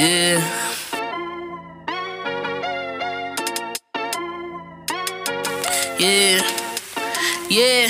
Yeah. Yeah. Yeah,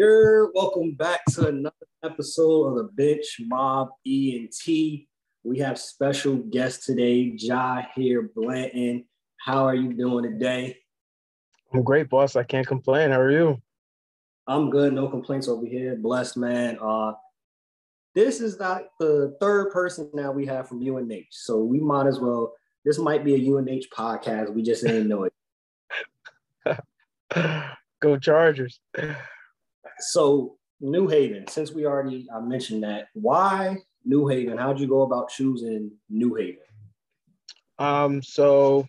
You're welcome back to another episode of the Bitch Mob ENT. We have special guest today, Jaheir Blanton. How are you doing today? I'm great, boss. I can't complain. How are you? I'm good. No complaints over here. Blessed man. Uh, this is not the third person now we have from UNH, so we might as well. This might be a UNH podcast. We just didn't know it. Go Chargers so New Haven, since we already I mentioned that, why New Haven? How'd you go about choosing New Haven? Um, so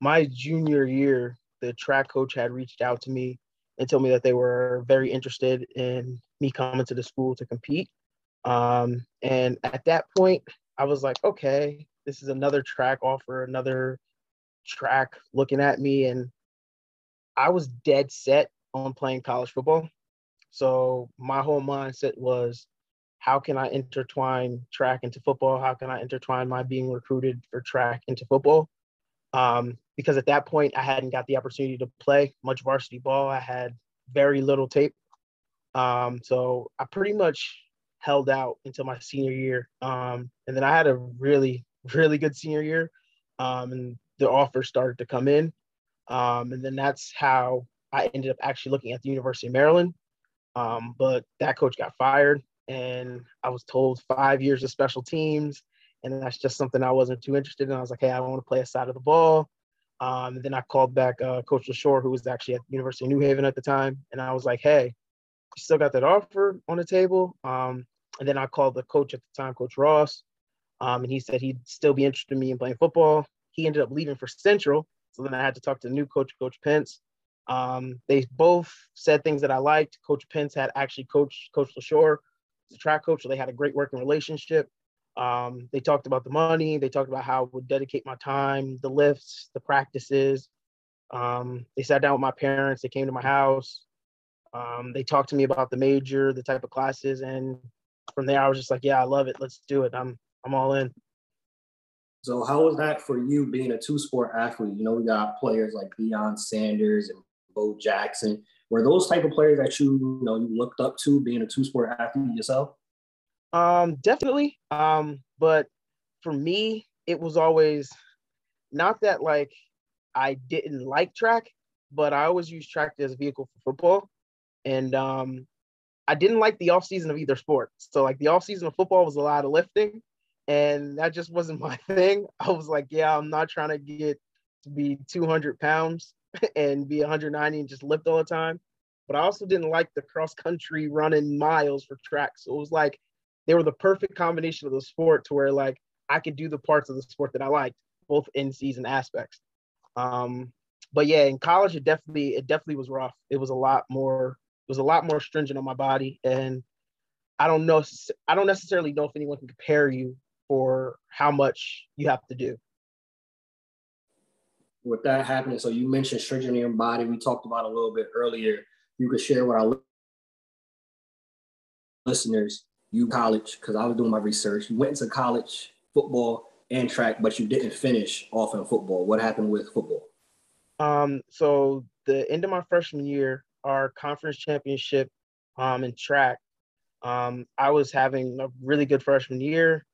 my junior year, the track coach had reached out to me and told me that they were very interested in me coming to the school to compete. Um, and at that point, I was like, okay, this is another track offer, another track looking at me. And I was dead set on playing college football. So my whole mindset was, how can I intertwine track into football? How can I intertwine my being recruited for track into football? Um, because at that point, I hadn't got the opportunity to play much varsity ball. I had very little tape. Um, so I pretty much held out until my senior year. Um, and then I had a really, really good senior year. Um, and the offers started to come in. Um, and then that's how I ended up actually looking at the University of Maryland. Um, but that coach got fired, and I was told five years of special teams, and that's just something I wasn't too interested in. I was like, hey, I want to play a side of the ball. Um, and then I called back uh, Coach LaShore, who was actually at the University of New Haven at the time, and I was like, hey, you still got that offer on the table? Um, and then I called the coach at the time, Coach Ross, um, and he said he'd still be interested in me in playing football. He ended up leaving for Central, so then I had to talk to the new coach, Coach Pence. Um, they both said things that I liked. Coach Pence had actually coached Coach LaShore, the track coach, so they had a great working relationship. Um, they talked about the money. They talked about how I would dedicate my time, the lifts, the practices. Um, they sat down with my parents. They came to my house. Um, they talked to me about the major, the type of classes, and from there I was just like, "Yeah, I love it. Let's do it. I'm I'm all in." So how was that for you being a two sport athlete? You know, we got players like Deion Sanders and Bo Jackson. Were those type of players that you, you know you looked up to being a two sport athlete yourself? Um, definitely. Um, but for me, it was always not that like I didn't like track, but I always used track as a vehicle for football. And um, I didn't like the off season of either sport. So like the off season of football was a lot of lifting, and that just wasn't my thing. I was like, yeah, I'm not trying to get to be 200 pounds. and be 190 and just lift all the time. But I also didn't like the cross country running miles for track. So it was like they were the perfect combination of the sport to where like I could do the parts of the sport that I liked, both in season aspects. Um, but yeah, in college it definitely it definitely was rough. It was a lot more it was a lot more stringent on my body and I don't know I don't necessarily know if anyone can compare you for how much you have to do with that happening, so you mentioned stretching your body. We talked about a little bit earlier. You could share with our listeners. You college because I was doing my research. You went into college football and track, but you didn't finish off in football. What happened with football? Um, so the end of my freshman year, our conference championship um, in track, um, I was having a really good freshman year.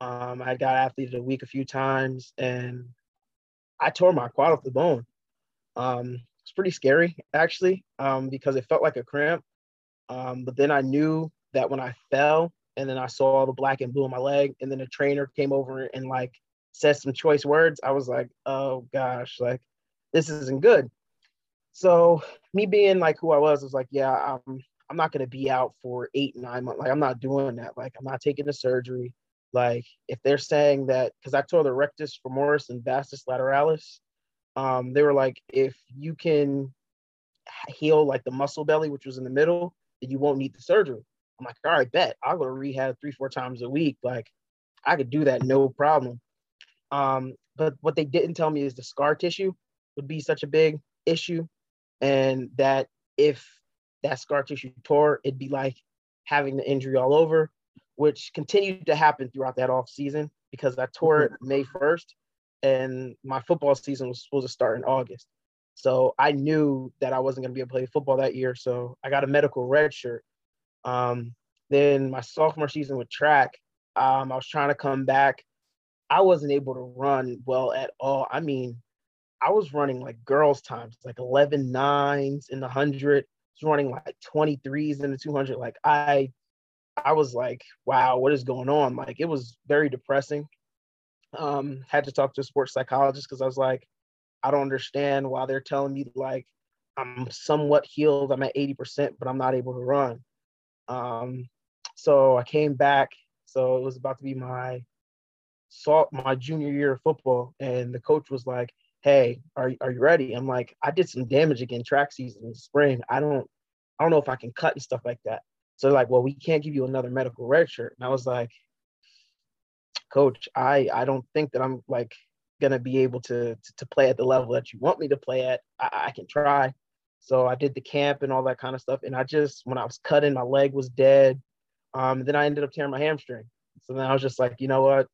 Um, I got athlete of the week a few times, and I tore my quad off the bone. Um, it's pretty scary actually, um, because it felt like a cramp. Um, but then I knew that when I fell and then I saw all the black and blue on my leg, and then a trainer came over and like said some choice words. I was like, oh gosh, like this isn't good. So me being like who I was, was like, yeah, I'm I'm not gonna be out for eight, nine months. Like I'm not doing that. Like I'm not taking the surgery. Like if they're saying that, because I tore the rectus femoris and vastus lateralis, um, they were like, if you can heal like the muscle belly, which was in the middle, then you won't need the surgery. I'm like, all right, bet. I'll go to rehab three, four times a week. Like I could do that, no problem. Um, but what they didn't tell me is the scar tissue would be such a big issue. And that if that scar tissue tore, it'd be like having the injury all over, which continued to happen throughout that off season because I tore it May 1st and my football season was supposed to start in August. So I knew that I wasn't going to be able to play football that year. So I got a medical red shirt. Um, then my sophomore season with track, um, I was trying to come back. I wasn't able to run well at all. I mean, I was running like girls' times, like 11 nines in the 100, I was running like 23s in the 200. Like, I, I was like, wow, what is going on? Like, it was very depressing. Um, had to talk to a sports psychologist because I was like, I don't understand why they're telling me like I'm somewhat healed, I'm at 80%, but I'm not able to run. Um, so I came back. So it was about to be my salt my junior year of football, and the coach was like, "Hey, are are you ready?" I'm like, "I did some damage again track season in the spring. I don't I don't know if I can cut and stuff like that." So like, well, we can't give you another medical red shirt. And I was like, Coach, I I don't think that I'm like gonna be able to to, to play at the level that you want me to play at. I, I can try. So I did the camp and all that kind of stuff. And I just when I was cutting, my leg was dead. Um, then I ended up tearing my hamstring. So then I was just like, you know what?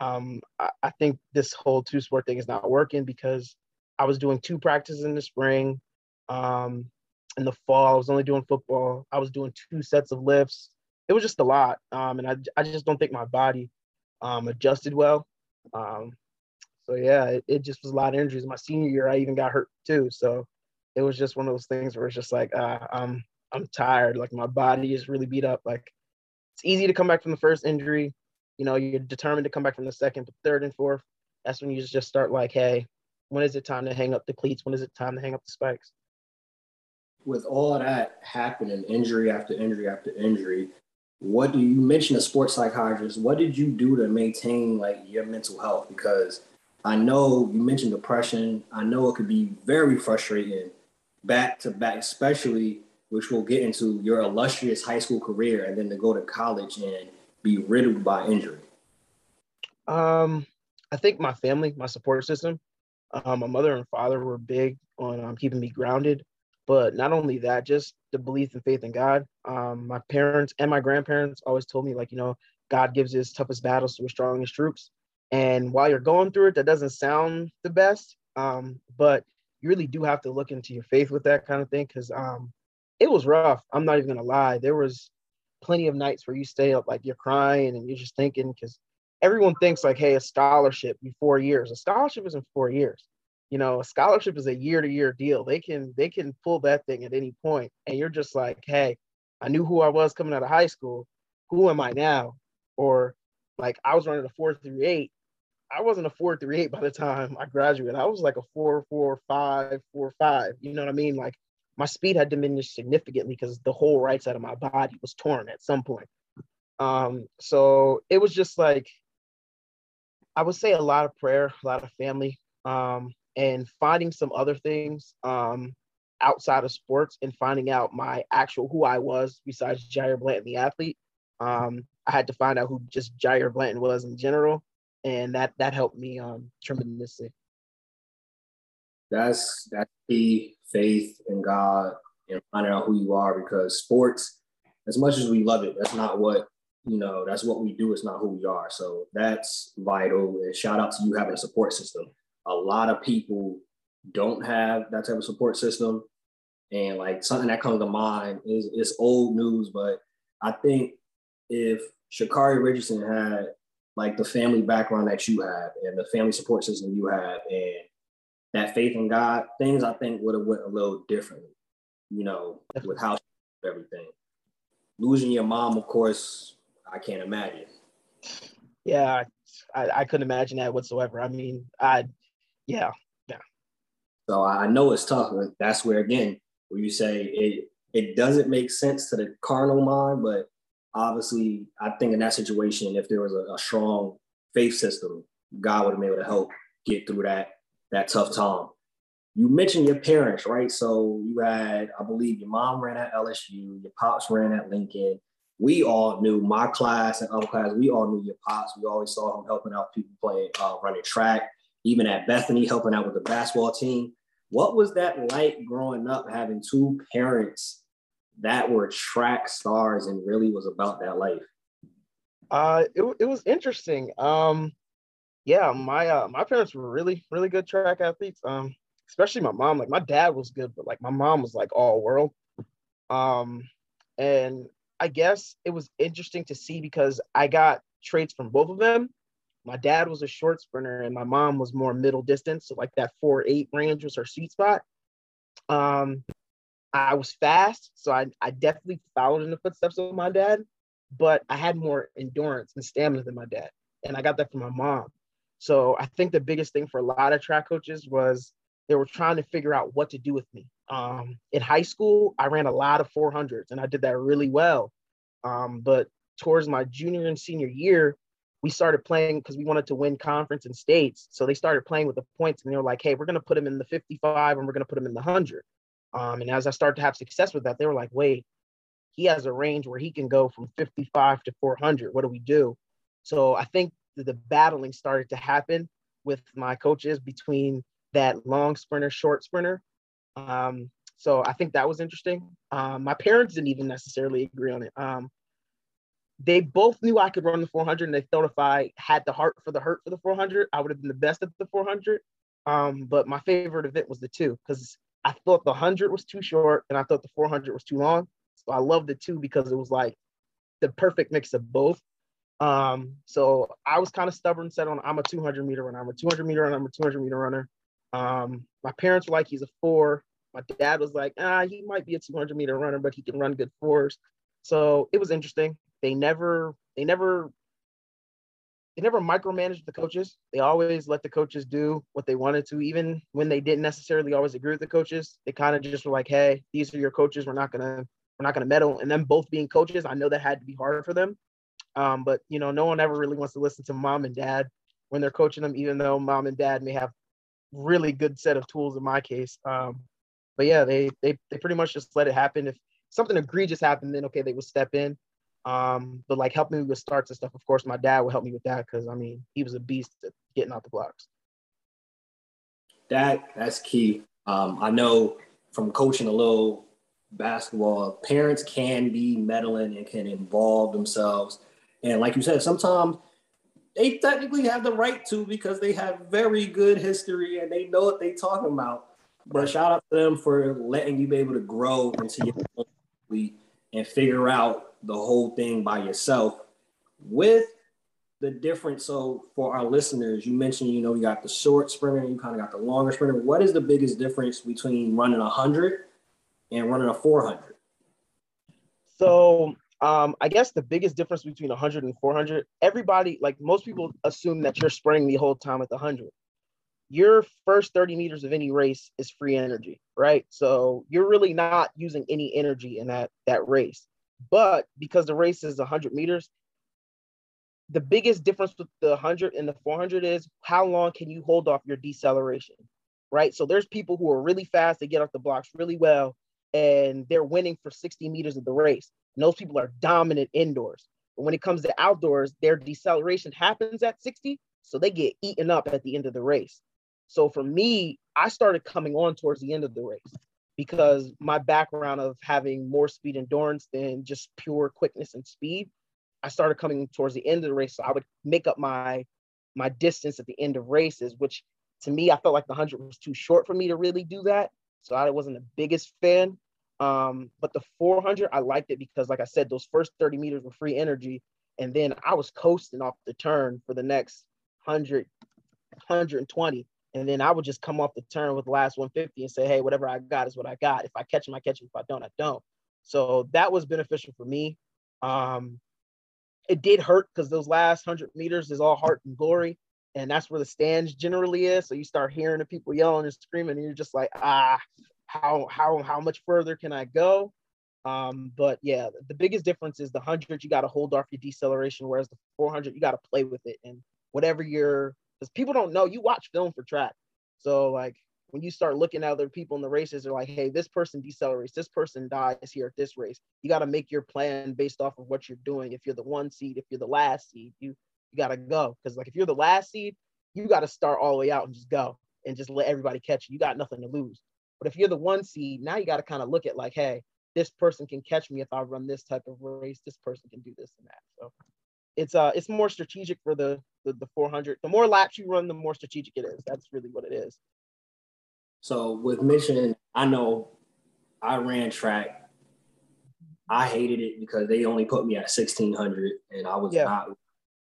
Um, I, I think this whole two sport thing is not working because I was doing two practices in the spring. Um, in the fall, I was only doing football. I was doing two sets of lifts. It was just a lot. Um, and I, I just don't think my body um, adjusted well. Um, so yeah, it, it, just was a lot of injuries. My senior year, I even got hurt too. So it was just one of those things where it's just like, uh, I'm I'm tired. Like my body is really beat up. Like it's easy to come back from the first injury. You know, you're determined to come back from the second, but third and fourth, that's when you just start like, hey, when is it time to hang up the cleats? When is it time to hang up the spikes? With all that happening, injury after injury after injury, what do you mention a sports psychologist? What did you do to maintain like your mental health? Because I know you mentioned depression. I know it could be very frustrating back to back, especially which we'll get into your illustrious high school career and then to go to college and be riddled by injury? Um, I think my family, my support system, um, my mother and father were big on um, keeping me grounded. But not only that, just the belief and faith in God. Um, my parents and my grandparents always told me, like, you know, God gives his toughest battles to his strongest troops. And while you're going through it, that doesn't sound the best. Um, but you really do have to look into your faith with that kind of thing because um, it was rough. I'm not even gonna lie. There was plenty of nights where you stay up like you're crying and you're just thinking because everyone thinks like, hey, a scholarship in four years. A scholarship isn't four years. You know, a scholarship is a year-to-year deal. They can they can pull that thing at any point, and you're just like, hey, I knew who I was coming out of high school. Who am I now? Or like I was running a four through eight. I wasn't a four through eight by the time I graduated. I was like a four, four, five, four, five. You know what I mean? Like my speed had diminished significantly because the whole right side of my body was torn at some point. Um, so it was just like I would say a lot of prayer, a lot of family, um, and finding some other things um, outside of sports and finding out my actual who I was besides Jair Blanton, the athlete. Um, I had to find out who just Jair Blanton was in general, and that that helped me um, tremendously. That's that's key faith in God and finding out who you are because sports, as much as we love it, that's not what you know, that's what we do, it's not who we are. So that's vital. And shout out to you having a support system. A lot of people don't have that type of support system. And like something that comes to mind is it's old news, but I think if Sha'Carri Richardson had like the family background that you have and the family support system you have and that faith in God, things I think would have went a little differently, you know, with how everything. Losing your mom, of course, I can't imagine. Yeah, I, I couldn't imagine that whatsoever. I mean, I, yeah, yeah. So I know it's tough. That's where again, where you say it, it doesn't make sense to the carnal mind, but obviously, I think in that situation, if there was a, a strong faith system, God would have been able to help get through that that tough time. You mentioned your parents, right? So you had, I believe, your mom ran at LSU, your pops ran at Lincoln. We all knew my class and other class. We all knew your pops. We always saw him helping out people playing, uh, running track, even at Bethany, helping out with the basketball team. What was that like growing up, having two parents that were track stars and really was about that life? Uh, it, it was interesting. Um, yeah, my uh, my parents were really really good track athletes. Um, especially my mom. Like my dad was good, but like my mom was like all world. Um, and I guess it was interesting to see because I got traits from both of them. My dad was a short sprinter and my mom was more middle distance. So like that four eight range was her sweet spot. Um, I was fast, so I, I definitely followed in the footsteps of my dad, but I had more endurance and stamina than my dad. And I got that from my mom. So I think the biggest thing for a lot of track coaches was they were trying to figure out what to do with me. Um, in high school, I ran a lot of 400s and I did that really well. Um, but towards my junior and senior year, we started playing because we wanted to win conference and states. So they started playing with the points and they were like, hey, we're going to put him in the 55 and we're going to put him in the 100. Um, and as I started to have success with that, they were like, wait, he has a range where he can go from 55 to 400. What do we do? So I think the battling started to happen with my coaches between that long sprinter, short sprinter. Um, so I think that was interesting. Um, my parents didn't even necessarily agree on it. Um, they both knew I could run the 400, and they thought if I had the heart for the hurt for the 400, I would have been the best at the 400. Um, but my favorite event was the two because I thought the 100 was too short, and I thought the 400 was too long. So I loved the two because it was like the perfect mix of both. Um, so I was kind of stubborn, set on I'm a 200 meter runner. I'm a 200 meter runner. I'm a 200 meter runner. Um, my parents were like, he's a four. My dad was like, ah, he might be a 200 meter runner, but he can run good fours. So it was interesting. They never, they never, they never micromanaged the coaches. They always let the coaches do what they wanted to, even when they didn't necessarily always agree with the coaches. They kind of just were like, hey, these are your coaches. We're not gonna, we're not gonna meddle. And them both being coaches, I know that had to be hard for them. Um, but you know, no one ever really wants to listen to mom and dad when they're coaching them, even though mom and dad may have really good set of tools in my case. Um, but yeah, they they they pretty much just let it happen. If something egregious happened, then okay, they would step in. Um, but like help me with starts and stuff. Of course, my dad would help me with that because I mean he was a beast at getting out the blocks. That that's key. Um, I know from coaching a little basketball, parents can be meddling and can involve themselves. And like you said, sometimes they technically have the right to because they have very good history and they know what they're talking about. But shout out to them for letting you be able to grow into your and figure out the whole thing by yourself with the difference. So for our listeners, you mentioned, you know, you got the short sprinter, you kind of got the longer sprinter. What is the biggest difference between running a hundred and running a 400? So um, I guess the biggest difference between 100 and 400, everybody, like most people assume that you're sprinting the whole time at the 100. Your first 30 meters of any race is free energy, right? So you're really not using any energy in that that race. But because the race is 100 meters, the biggest difference with the 100 and the 400 is how long can you hold off your deceleration, right? So there's people who are really fast, they get off the blocks really well, and they're winning for 60 meters of the race. And those people are dominant indoors. But when it comes to outdoors, their deceleration happens at 60. So they get eaten up at the end of the race. So for me, I started coming on towards the end of the race because my background of having more speed endurance than just pure quickness and speed, I started coming towards the end of the race. So I would make up my my distance at the end of races, which to me, I felt like the 100 was too short for me to really do that. So I wasn't the biggest fan. Um, but the 400, I liked it because, like I said, those first 30 meters were free energy. And then I was coasting off the turn for the next 100, 120. And then I would just come off the turn with the last 150 and say, hey, whatever I got is what I got. If I catch him, I catch him. If I don't, I don't. So that was beneficial for me. Um, it did hurt because those last hundred meters is all heart and glory, and that's where the stands generally is. So you start hearing the people yelling and screaming, and you're just like, ah, how how how much further can I go? Um, but yeah, the biggest difference is the hundred you got to hold off your deceleration, whereas the 400 you got to play with it and whatever you're because people don't know you watch film for track, so like when you start looking at other people in the races, they're like, hey, this person decelerates, this person dies here at this race. You got to make your plan based off of what you're doing. If you're the one seed, if you're the last seed, you you got to go because like if you're the last seed, you got to start all the way out and just go and just let everybody catch you. You got nothing to lose. But if you're the one seed, now you got to kind of look at like, hey, this person can catch me if I run this type of race. This person can do this and that. So it's uh it's more strategic for the the, the 400. The more laps you run, the more strategic it is. That's really what it is. So with Mission, I know I ran track. I hated it because they only put me at 1600 and I was yeah. not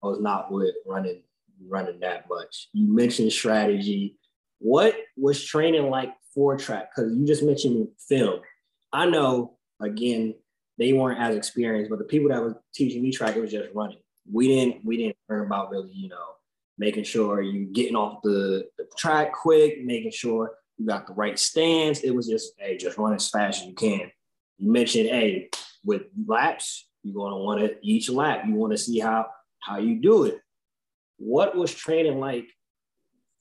I was not with running running that much. You mentioned strategy. What was training like for track? Because you just mentioned film. I know again they weren't as experienced, but the people that were teaching me track, it was just running. We didn't we didn't learn about really, you know, making sure you're getting off the, the track quick, making sure you got the right stance. It was just, hey, just run as fast as you can. You mentioned, hey, with laps, you're gonna want to each lap, you want to see how how you do it. What was training like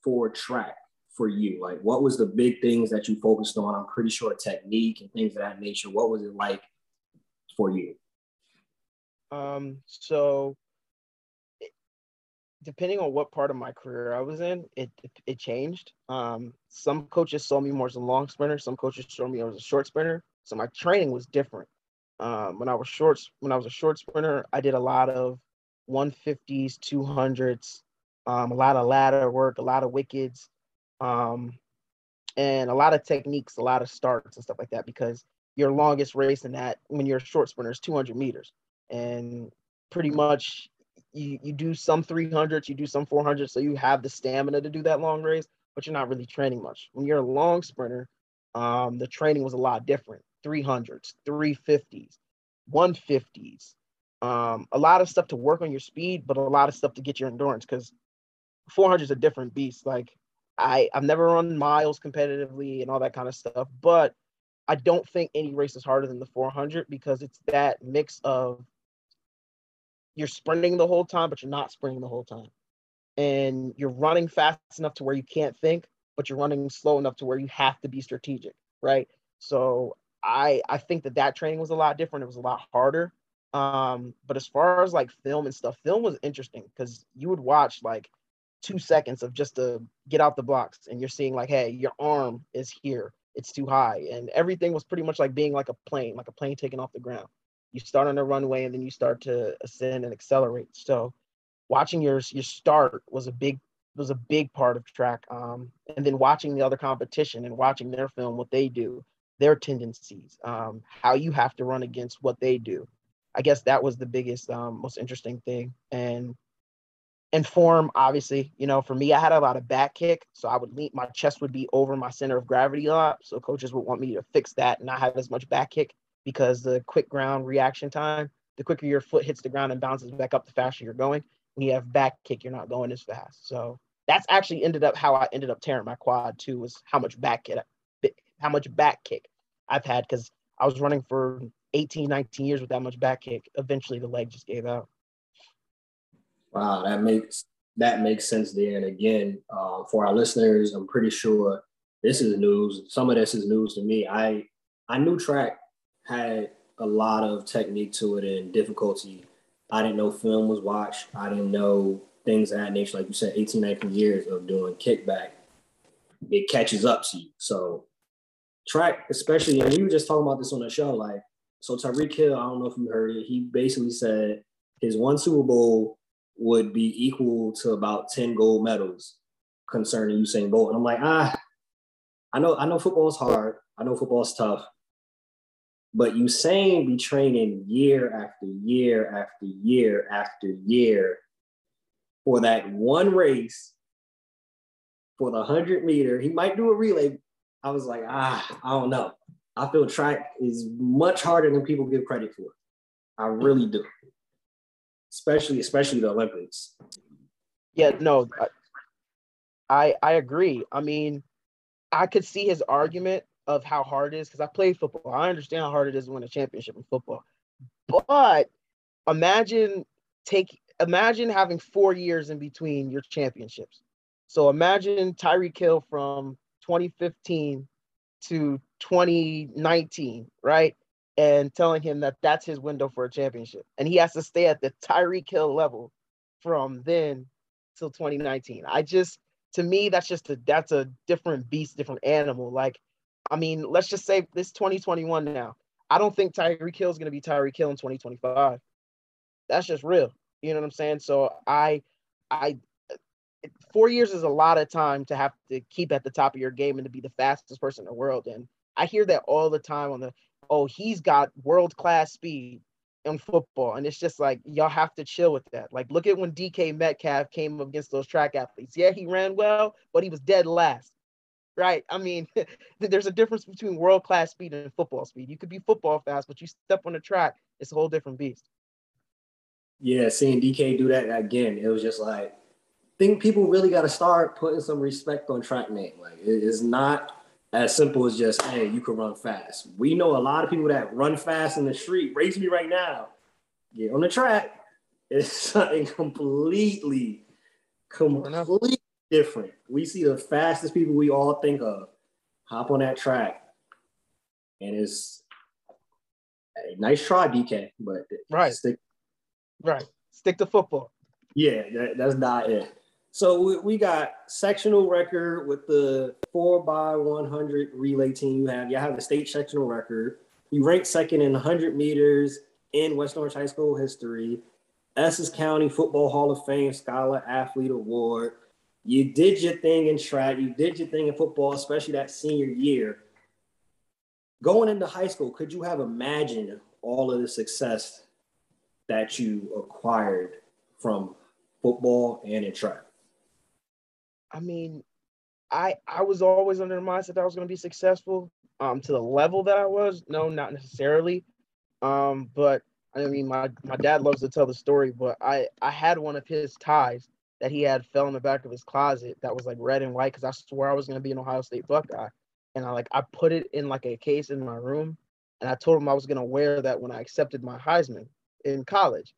for track? for you? Like, what was the big things that you focused on? I'm pretty sure technique and things of that nature. What was it like for you? Um, so depending on what part of my career I was in, it it changed. Um, some coaches saw me more as a long sprinter. Some coaches saw me as a short sprinter. So my training was different. Um, when I was short, when I was a short sprinter, I did a lot of 150s, 200s, um, a lot of ladder work, a lot of wickets, um, and a lot of techniques, a lot of starts and stuff like that. Because your longest race in that when you're a short sprinter is 200 meters, and pretty much you you do some 300s, you do some 400s, so you have the stamina to do that long race, but you're not really training much. When you're a long sprinter, um, the training was a lot different. 300s, 350s, 150s, um, a lot of stuff to work on your speed, but a lot of stuff to get your endurance because 400 is a different beast. Like I I've never run miles competitively and all that kind of stuff, but I don't think any race is harder than the 400 because it's that mix of you're sprinting the whole time, but you're not sprinting the whole time, and you're running fast enough to where you can't think, but you're running slow enough to where you have to be strategic, right? So I I think that that training was a lot different. It was a lot harder. Um, but as far as like film and stuff, film was interesting because you would watch like two seconds of just to get out the blocks and you're seeing like hey your arm is here it's too high and everything was pretty much like being like a plane like a plane taking off the ground you start on a runway and then you start to ascend and accelerate. So watching your your start was a big was a big part of track um, and then watching the other competition and watching their film what they do their tendencies um, how you have to run against what they do. I guess that was the biggest um, most interesting thing. And and form obviously you know for me i had a lot of back kick so i would lean my chest would be over my center of gravity a lot so coaches would want me to fix that and not have as much back kick because the quick ground reaction time the quicker your foot hits the ground and bounces back up the faster you're going when you have back kick you're not going as fast so that's actually ended up how i ended up tearing my quad too was how much back kick how much back kick i've had because i was running for 18 19 years with that much back kick eventually the leg just gave out Wow, that makes that makes sense there. And again, uh, for our listeners, I'm pretty sure this is news. Some of this is news to me. I I knew track had a lot of technique to it and difficulty. I didn't know film was watched. I didn't know things of that nature. Like you said, 18, 19 years of doing kickback, it catches up to you. So track, especially, and we were just talking about this on the show. Like, so Tyreek Hill, I don't know if you heard it. He basically said his one Super Bowl would be equal to about 10 gold medals concerning Usain Bolt. And I'm like, ah, I know, I know football is hard. I know football is tough. But Usain be training year after year after year after year for that one race for the 100 meter. He might do a relay. I was like, ah, I don't know. I feel track is much harder than people give credit for. I really do. especially especially the Olympics. Yeah, no, I I agree. I mean, I could see his argument of how hard it is because I played football. I understand how hard it is to win a championship in football. But imagine take imagine having four years in between your championships. So imagine Tyreek Hill from 2015 to 2019, right? And telling him that that's his window for a championship. And he has to stay at the Tyreek Hill level from then till 2019. I just, to me, that's just a, that's a different beast, different animal. Like, I mean, let's just say this 2021 now. I don't think Tyreek Hill is going to be Tyreek Hill in 2025. That's just real. You know what I'm saying? So I, I, four years is a lot of time to have to keep at the top of your game and to be the fastest person in the world. And I hear that all the time on the, oh, he's got world class speed in football. And it's just like, y'all have to chill with that. Like, look at when DK Metcalf came against those track athletes. Yeah, he ran well, but he was dead last. Right. I mean, there's a difference between world class speed and football speed. You could be football fast, but you step on the track, it's a whole different beast. Yeah, seeing DK do that again, it was just like, think people really got to start putting some respect on track name. Like, it is not as simple as just, hey, you can run fast. We know a lot of people that run fast in the street. Race me right now. Get on the track. It's something completely, completely different. We see the fastest people we all think of hop on that track. And it's a nice try, DK, but right. Stick. Right. Stick to football. Yeah, that, that's not it. So we, we got sectional record with the four by 100 relay team you have. You have the state sectional record. You rank second in 100 meters in West Orange High School history. Essex County Football Hall of Fame Scholar Athlete Award. You did your thing in track. You did your thing in football, especially that senior year. Going into high school, could you have imagined all of the success that you acquired from football and in track? I mean, I I was always under the mindset that I was going to be successful. Um, to the level that I was, no, not necessarily. Um, but I mean, my my dad loves to tell the story, but I I had one of his ties that he had fell in the back of his closet that was like red and white because I swore I was going to be an Ohio State Buckeye, and I like I put it in like a case in my room, and I told him I was going to wear that when I accepted my Heisman in college.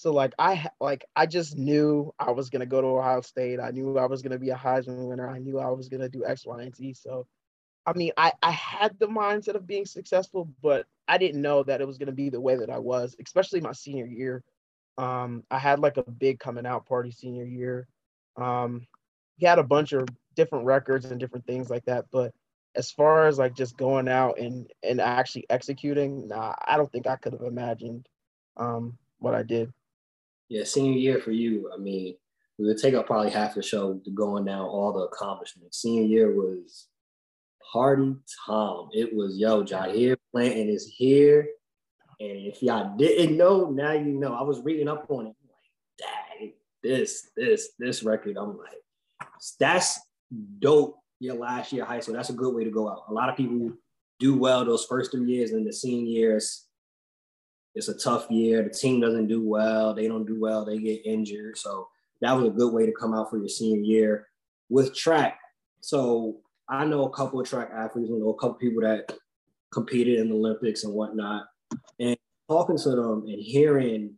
So like I like I just knew I was gonna go to Ohio State. I knew I was gonna be a Heisman winner. I knew I was gonna do X, Y, and Z. So I mean, I, I had the mindset of being successful, but I didn't know that it was gonna be the way that I was, especially my senior year. Um, I had like a big coming out party senior year. Um, he had a bunch of different records and different things like that, but as far as like just going out and and actually executing, nah, I don't think I could have imagined um, what I did yeah, senior year for you, I mean, we would take up probably half the show going down all the accomplishments. Senior year was party Tom. It was yo, Jair Blanton is here. And if y'all didn't know, now you know. I was reading up on it. Like, dang, this, this, this record. I'm like, that's dope. Your last year high school. That's a good way to go out. A lot of people do well those first three years, and the senior years, it's a tough year. The team doesn't do well. They don't do well. They get injured. So that was a good way to come out for your senior year with track. So I know a couple of track athletes. I know a couple people that competed in the Olympics and whatnot. And talking to them and hearing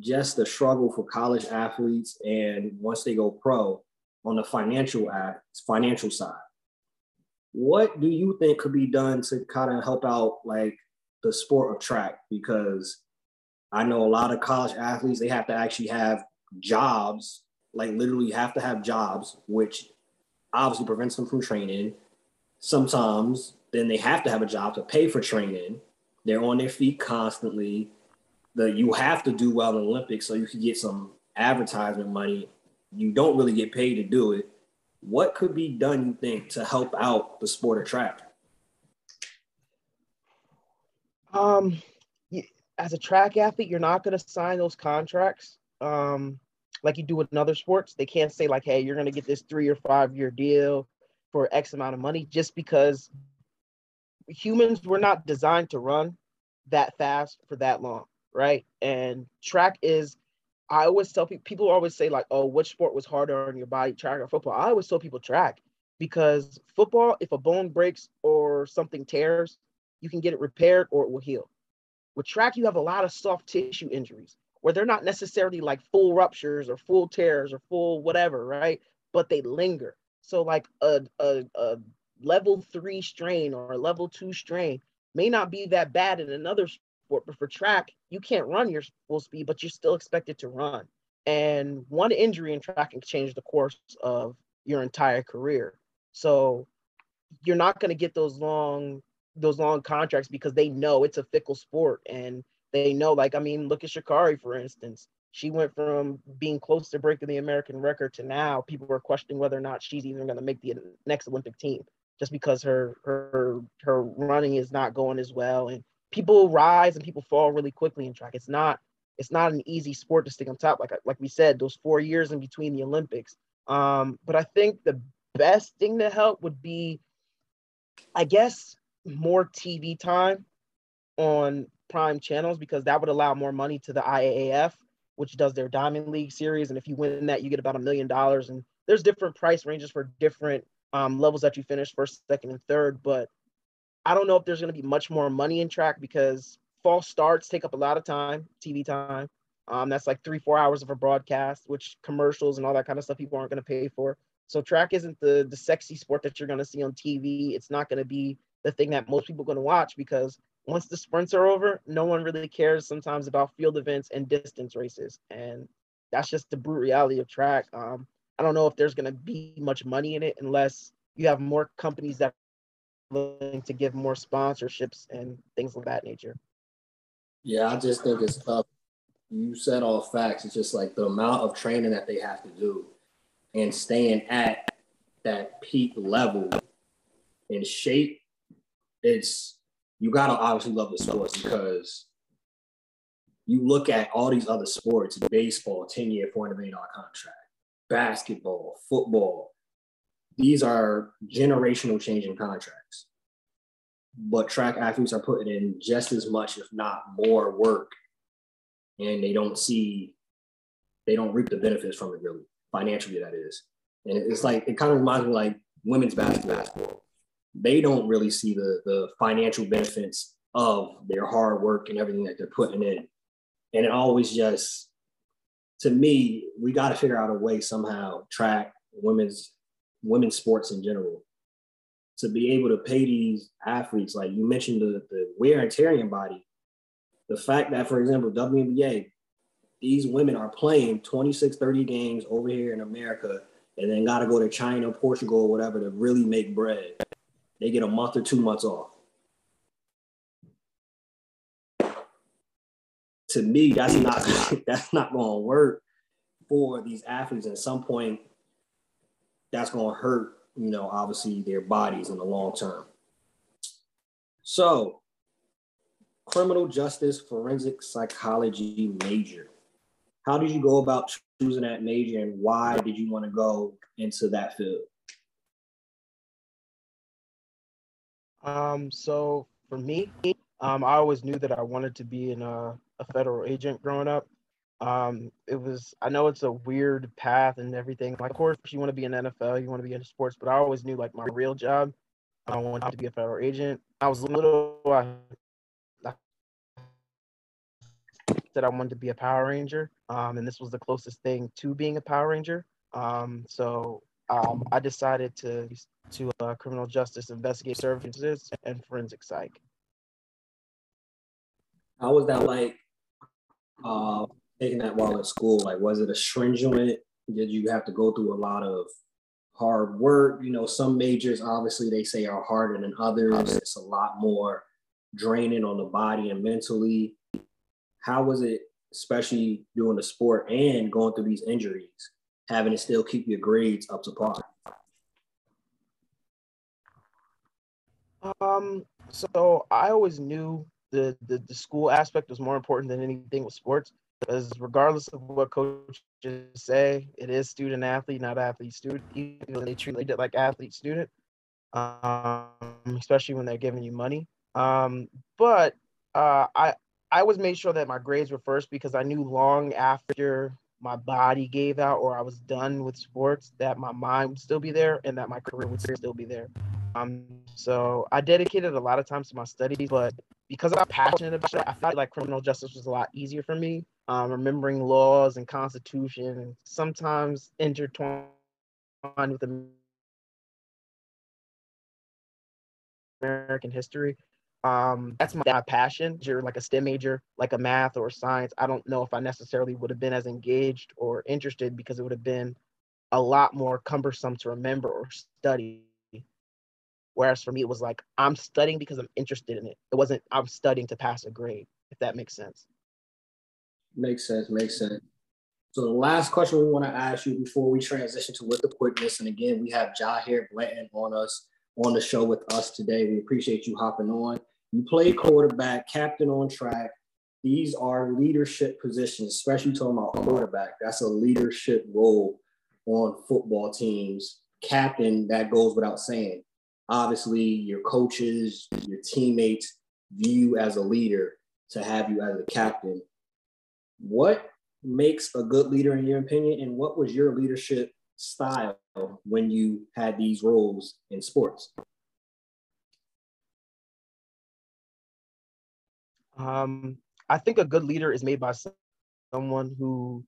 just the struggle for college athletes and once they go pro on the financial act, financial side. What do you think could be done to kind of help out like the sport of track because I know a lot of college athletes, they have to actually have jobs, like literally have to have jobs, which obviously prevents them from training. Sometimes then they have to have a job to pay for training. They're on their feet constantly. The you have to do well in Olympics so you can get some advertisement money. You don't really get paid to do it. What could be done, you think, to help out the sport of track? Um, as a track athlete, you're not going to sign those contracts um, like you do with other sports. They can't say like, "Hey, you're going to get this three or five year deal for X amount of money," just because humans were not designed to run that fast for that long, right? And track is I always tell people, people always say like, oh, which sport was harder on your body, track or football? I always tell people track because football, if a bone breaks or something tears, you can get it repaired or it will heal. With track, you have a lot of soft tissue injuries where they're not necessarily like full ruptures or full tears or full whatever, right? But they linger. So like a, a, a level three strain or a level two strain may not be that bad in another sport, but for track, you can't run your full speed, but you're still expected to run. And one injury in track can change the course of your entire career. So you're not going to get those long those long contracts because they know it's a fickle sport and they know like I mean look at Sha'Carri for instance she went from being close to breaking the American record to now people are questioning whether or not she's even going to make the next Olympic team just because her her her running is not going as well and people rise and people fall really quickly in track it's not it's not an easy sport to stick on top like like we said those 4 years in between the Olympics um but I think the best thing to help would be, I guess, more TV time on prime channels because that would allow more money to the IAAF, which does their Diamond League series. And if you win that, you get about a million dollars. And there's different price ranges for different um, levels that you finish first, second, and third. But I don't know if there's going to be much more money in track because false starts take up a lot of time, TV time. Um, that's like three, four hours of a broadcast, which commercials and all that kind of stuff people aren't going to pay for. So track isn't the the sexy sport that you're going to see on TV. It's not going to be the thing that most people are going to watch because once the sprints are over, no one really cares sometimes about field events and distance races, and that's just the brute reality of track. Um, I don't know if there's going to be much money in it unless you have more companies that willing to give more sponsorships and things of that nature. Yeah, I just think it's tough. You said all facts. It's just like the amount of training that they have to do and staying at that peak level in shape, it's you gotta obviously love the sports because you look at all these other sports, baseball, 10 year, $400 million contract, basketball, football. These are generational changing contracts. But track athletes are putting in just as much, if not more, work. And they don't see, they don't reap the benefits from it really financially that is. And it's like it kind of reminds me like women's basketball. They don't really see the the financial benefits of their hard work and everything that they're putting in. And it always just to me, we got to figure out a way somehow track women's women's sports in general to be able to pay these athletes. Like you mentioned the, the wear and tear in body. The fact that, for example, WNBA, these women are playing 26, 30 games over here in America and then got to go to China, Portugal, or whatever to really make bread. They get a month or two months off. To me, that's not that's not going to work for these athletes. And at some point, that's going to hurt, you know, obviously their bodies in the long term. So, criminal justice forensic psychology major how did you go about choosing that major and why did you want to go into that field? Um, so for me, um, I always knew that I wanted to be in a, a federal agent growing up. Um, it was I know it's a weird path and everything. Like, of course, you want to be in NFL, you want to be in sports, but I always knew like my real job, I wanted to be a federal agent. I was little, I that I wanted to be a Power Ranger, um, and this was the closest thing to being a Power Ranger. Um, so um, I decided to to uh, criminal justice investigative services and forensic psych. How was that like uh, taking that while at school? Like, was it a stringent? Did you have to go through a lot of hard work? You know, some majors obviously they say are harder than others. It's a lot more draining on the body and mentally how was it, especially doing the sport and going through these injuries, having to still keep your grades up to par? Um, so I always knew the, the, the school aspect was more important than anything with sports because regardless of what coaches say, it is student athlete, not athlete student. Even they treat it like athlete student, um, especially when they're giving you money. Um, but uh, I I always made sure that my grades were first because I knew long after my body gave out or I was done with sports that my mind would still be there and that my career would still be there. Um, so I dedicated a lot of time to my studies, but because I'm passionate about it, I felt like criminal justice was a lot easier for me. Um, remembering laws and constitution, sometimes intertwined with American history. Um, that's my, my passion. You're like a STEM major, like a math or science. I don't know if I necessarily would have been as engaged or interested because it would have been a lot more cumbersome to remember or study. Whereas for me, it was like I'm studying because I'm interested in it. It wasn't I'm studying to pass a grade, if that makes sense. Makes sense. Makes sense. So the last question we want to ask you before we transition to with the quickness, and again, we have Jahir Blanton on us on the show with us today. We appreciate you hopping on. You play quarterback, captain on track. These are leadership positions, especially talking about quarterback. That's a leadership role on football teams. Captain, that goes without saying. Obviously, your coaches, your teammates view you as a leader to have you as a captain. What makes a good leader in your opinion, and what was your leadership style when you had these roles in sports? Um, I think a good leader is made by someone who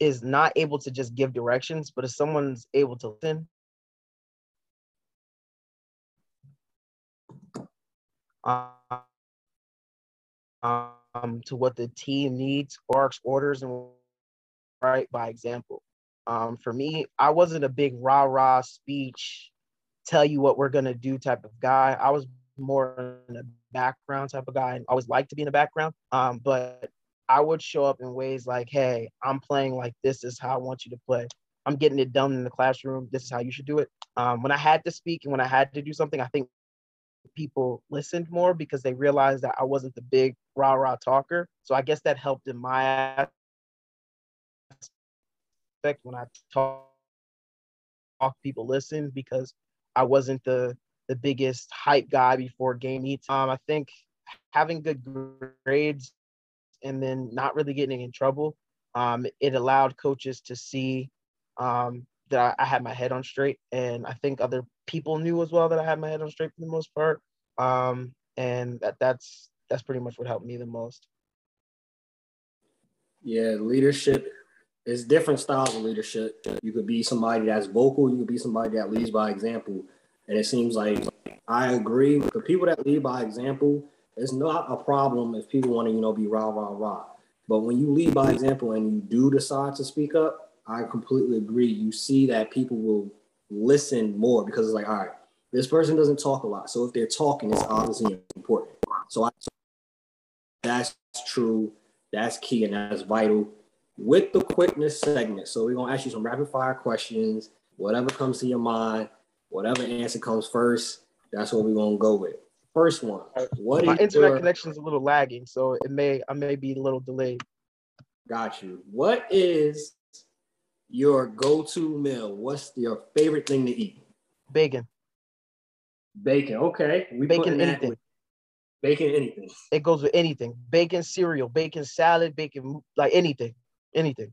is not able to just give directions, but if someone's able to listen. Um, to what the team needs, barks orders, and right by example. Um, for me, I wasn't a big rah rah speech, tell you what we're gonna do type of guy. I was more in a background type of guy and always liked to be in the background. Um, but I would show up in ways like, hey, I'm playing like this is how I want you to play. I'm getting it done in the classroom. This is how you should do it. Um, when I had to speak and when I had to do something, I think people listened more because they realized that I wasn't the big rah rah talker. So I guess that helped in my aspect when I talk, talk people listen because I wasn't the the biggest hype guy before game meets. Um, I think having good grades and then not really getting in trouble, um, it allowed coaches to see um, that I, I, had my head on straight, and I think other people knew as well that I had my head on straight for the most part. Um, and that that's that's pretty much what helped me the most. Yeah, leadership is different styles of leadership. You could be somebody that's vocal. You could be somebody that leads by example. And it seems like I agree. With the people that lead by example, it's not a problem if people want to, you know, be rah, rah, rah. But when you lead by example and you do decide to speak up, I completely agree. You see that people will listen more because it's like, all right, this person doesn't talk a lot. So if they're talking, it's obviously important. So I, that's true. That's key and that's vital. With the quickness segment, so we're gonna ask you some rapid fire questions. Whatever comes to your mind, Whatever answer comes first, that's what we're gonna go with. First one. Uh, what My internet your... connection is a little lagging, so it may I may be a little delayed. Got you. What is your go-to meal? What's your favorite thing to eat? Bacon. Bacon. Okay. We bacon anything. Bacon anything. It goes with anything. Bacon cereal, bacon salad, bacon like anything, anything.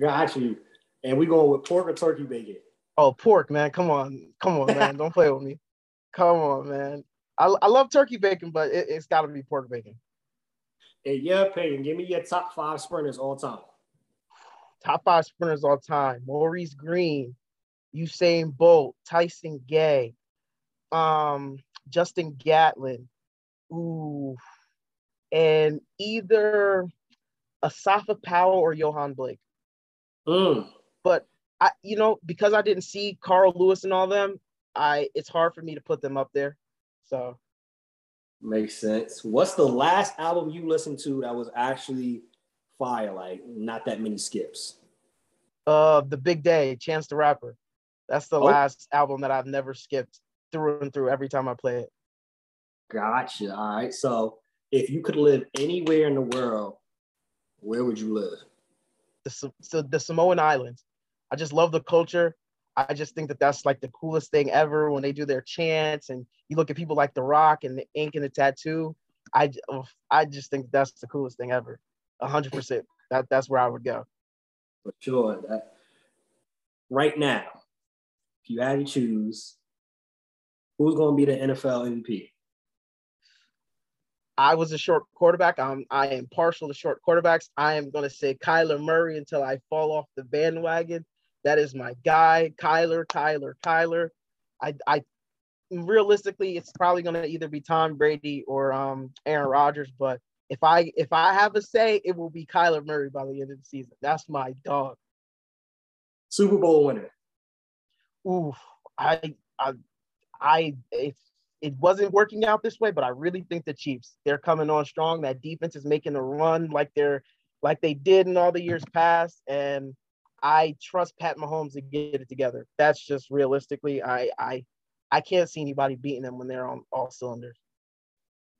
Got you. And we going with pork or turkey bacon? Oh, pork, man. Come on. Come on, man. Don't play with me. Come on, man. I, I love turkey bacon, but it, has got to be pork bacon. In your opinion, give me your top five sprinters all time. Top five sprinters all time. Maurice Greene, Usain Bolt, Tyson Gay, um, Justin Gatlin. Ooh. And either Asafa Powell or Yohan Blake. Mm. But I you know because I didn't see Carl Lewis and all them, I it's hard for me to put them up there. So makes sense. What's the last album you listened to that was actually fire? Like not that many skips. Uh, the Big Day, Chance the Rapper. That's the oh. last album that I've never skipped through and through every time I play it. Gotcha. All right. So if you could live anywhere in the world, where would you live? The, so the Samoan Islands. I just love the culture. I just think that that's like the coolest thing ever when they do their chants and you look at people like The Rock and the ink and the tattoo. I I just think that's the coolest thing ever. Hundred percent. That that's where I would go. For sure. That right now, if you had to choose, who's going to be the NFL MVP? I was a short quarterback. I'm I am partial to short quarterbacks. I am going to say Kyler Murray until I fall off the bandwagon. That is my guy, Kyler, Kyler, Kyler. I I realistically, it's probably going to either be Tom Brady or um, Aaron Rodgers. But if I if I have a say, it will be Kyler Murray by the end of the season. That's my dog. Super Bowl winner. Ooh, I I I it, it wasn't working out this way, but I really think the Chiefs they're coming on strong. That defense is making a run like they're like they did in all the years past, and I trust Pat Mahomes to get it together. That's just realistically, I I I can't see anybody beating them when they're on all cylinders.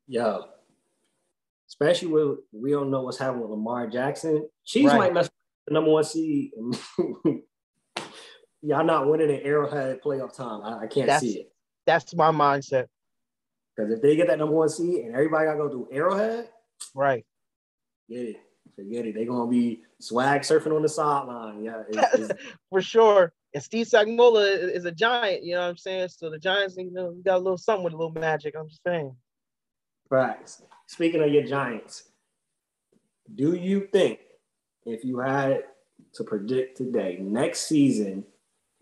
Yeah. Especially with we don't know what's happening with Lamar Jackson. Chiefs right. might mess the number one seed. Y'all not winning an Arrowhead playoff time. I, I can't that's, see it. That's my mindset. Because if they get that number one seed and everybody got to go through Arrowhead, right? Get it. Forget it. They're gonna be swag surfing on the sideline. Yeah, it's, it's, for sure. And Steve Spagnuolo is a giant. You know what I'm saying? So the Giants, you know, you got a little something with a little magic. I'm just saying. Facts. Speaking of your Giants, do you think if you had to predict today, next season,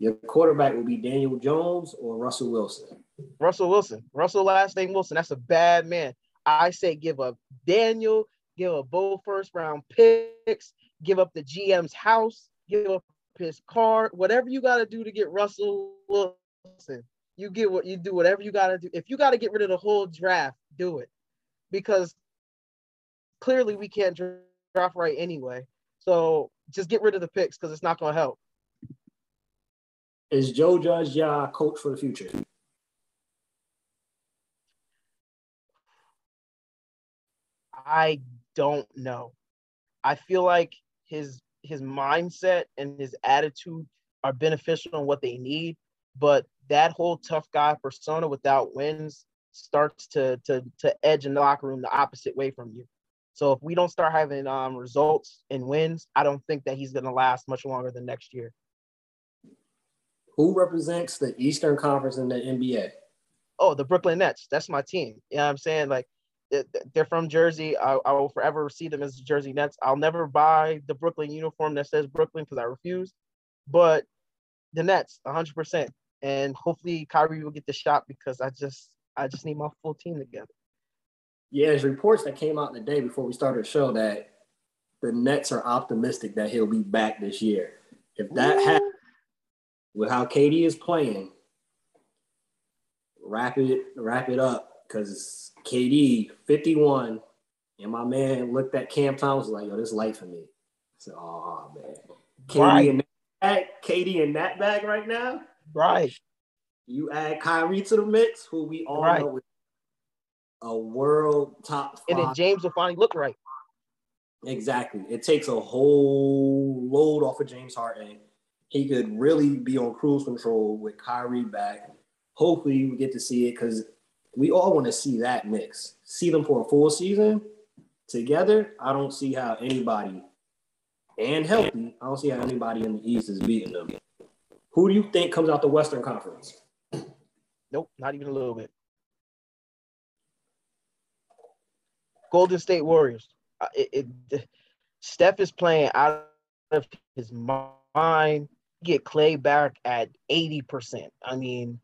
your quarterback will be Daniel Jones or Russell Wilson? Russell Wilson. Russell last name Wilson. That's a bad man. I say give up Daniel give up both first round picks, give up the GM's house, give up his car, whatever you got to do to get Russell Wilson. You get what you do, whatever you got to do. If you got to get rid of the whole draft, do it because clearly we can't draft right anyway. So just get rid of the picks because it's not going to help. Is Joe Judge your coach for the future? I don't know. I feel like his his mindset and his attitude are beneficial in what they need, but that whole tough guy persona without wins starts to to to edge in the locker room the opposite way from you. So if we don't start having um, results and wins, I don't think that he's going to last much longer than next year. Who represents the Eastern Conference in the NBA? Oh, the Brooklyn Nets. That's my team. You know what I'm saying? Like they're from Jersey. I, I, will forever see them as the Jersey Nets. I'll never buy the Brooklyn uniform that says Brooklyn because I refuse. But the Nets, 100%. And hopefully Kyrie will get the shot because I just I just need my full team together. Yeah, there's reports that came out the day before we started the show that the Nets are optimistic that he'll be back this year. If that happens with how KD is playing, wrap it wrap it up because KD 51, and my man looked at Cam Thomas like, yo, this light for me. So, oh man, KD right. in that bag, KD in that bag right now. Right. You add Kyrie to the mix, who we all right. know is a world top. Five. And then James will finally look right. Exactly. It takes a whole load off of James Harden. He could really be on cruise control with Kyrie back. Hopefully, we get to see it because we all want to see that mix. See them for a full season together. I don't see how anybody and healthy. I don't see how anybody in the East is beating them. Who do you think comes out the Western Conference? Nope, not even a little bit. Golden State Warriors. It, it, Steph is playing out of his mind. Get Clay back at 80%. I mean,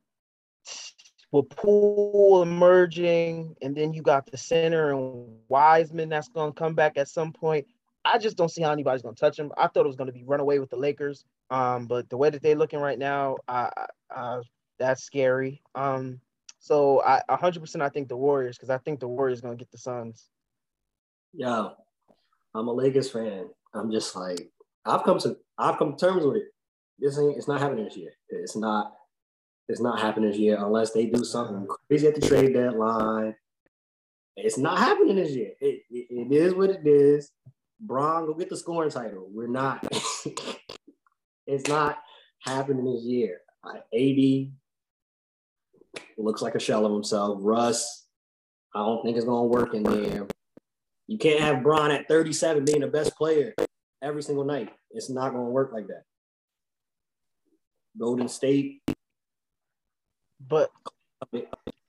with Poole emerging, and then you got the center and Wiseman that's going to come back at some point. I just don't see how anybody's going to touch him. I thought it was going to be run away with the Lakers, um, but the way that they're looking right now, I, uh, that's scary. Um, so I 100% I think the Warriors because I think the Warriors to get the Suns. Yeah, I'm a Lakers fan. I'm just like I've come to I've come to terms with it. This ain't it's not happening this year. It's not it's not happening this year unless they do something crazy at the trade deadline. It's not happening this year. It, it, it is what it is. Bron, go get the scoring title. We're not. it's not happening this year. AD looks like a shell of himself. Russ, I don't think it's gonna work in there. You can't have Bron at 37 being the best player every single night. It's not gonna work like that. Golden State. But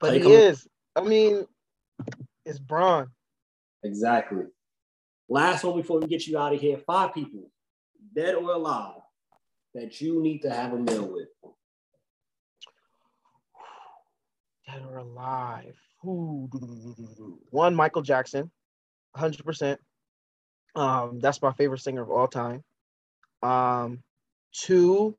but he is. I mean, it's Bron. Exactly. Last one before we get you out of here. Five people, dead or alive, that you need to have a meal with. Dead or alive. One, Michael Jackson, 100%. Um, that's my favorite singer of all time. Um, two,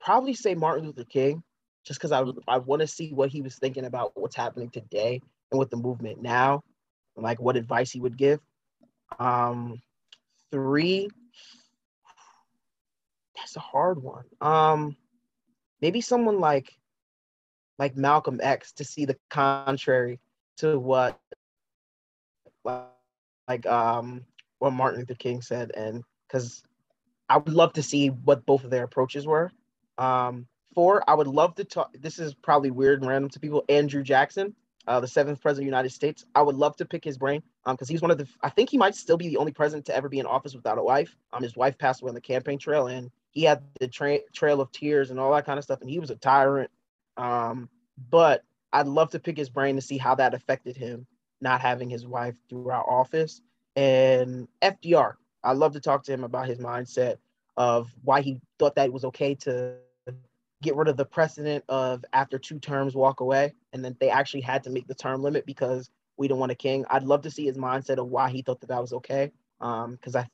probably say Martin Luther King, just because I, I want to see what he was thinking about what's happening today and with the movement now, and like what advice he would give. Um, three, that's a hard one. Um, maybe someone like like Malcolm X to see the contrary to what like um what Martin Luther King said, and because I would love to see what both of their approaches were. Um, four, I would love to talk. This is probably weird and random to people. Andrew Jackson, uh, the seventh president of the United States. I would love to pick his brain because um, he's one of the. I think he might still be the only president to ever be in office without a wife. Um, his wife passed away on the campaign trail, and he had the tra- trail of tears and all that kind of stuff, and he was a tyrant. Um, but I'd love to pick his brain to see how that affected him not having his wife throughout office. And FDR, I'd love to talk to him about his mindset of why he thought that it was okay to get rid of the precedent of after two terms walk away and then they actually had to make the term limit because we don't want a king i'd love to see his mindset of why he thought that that was okay because um, i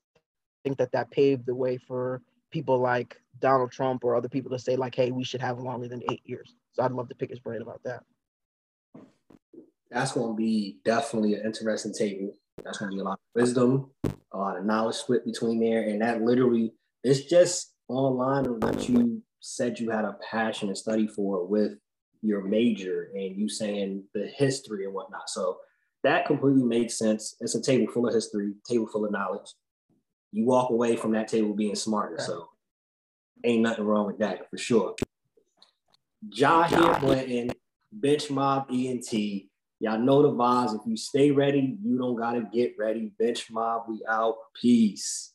think that that paved the way for people like donald trump or other people to say like hey we should have longer than eight years so i'd love to pick his brain about that that's going to be definitely an interesting table that's going to be a lot of wisdom a lot of knowledge split between there and that literally it's just online what you said you had a passion and study for with your major and you saying the history and whatnot. So that completely makes sense. It's a table full of history, table full of knowledge. You walk away from that table being smarter. So ain't nothing wrong with that for sure. Jahir Blanton, Benchmark ENT. Y'all know the vibes. If you stay ready, you don't gotta get ready. Bench Mob, we out. Peace.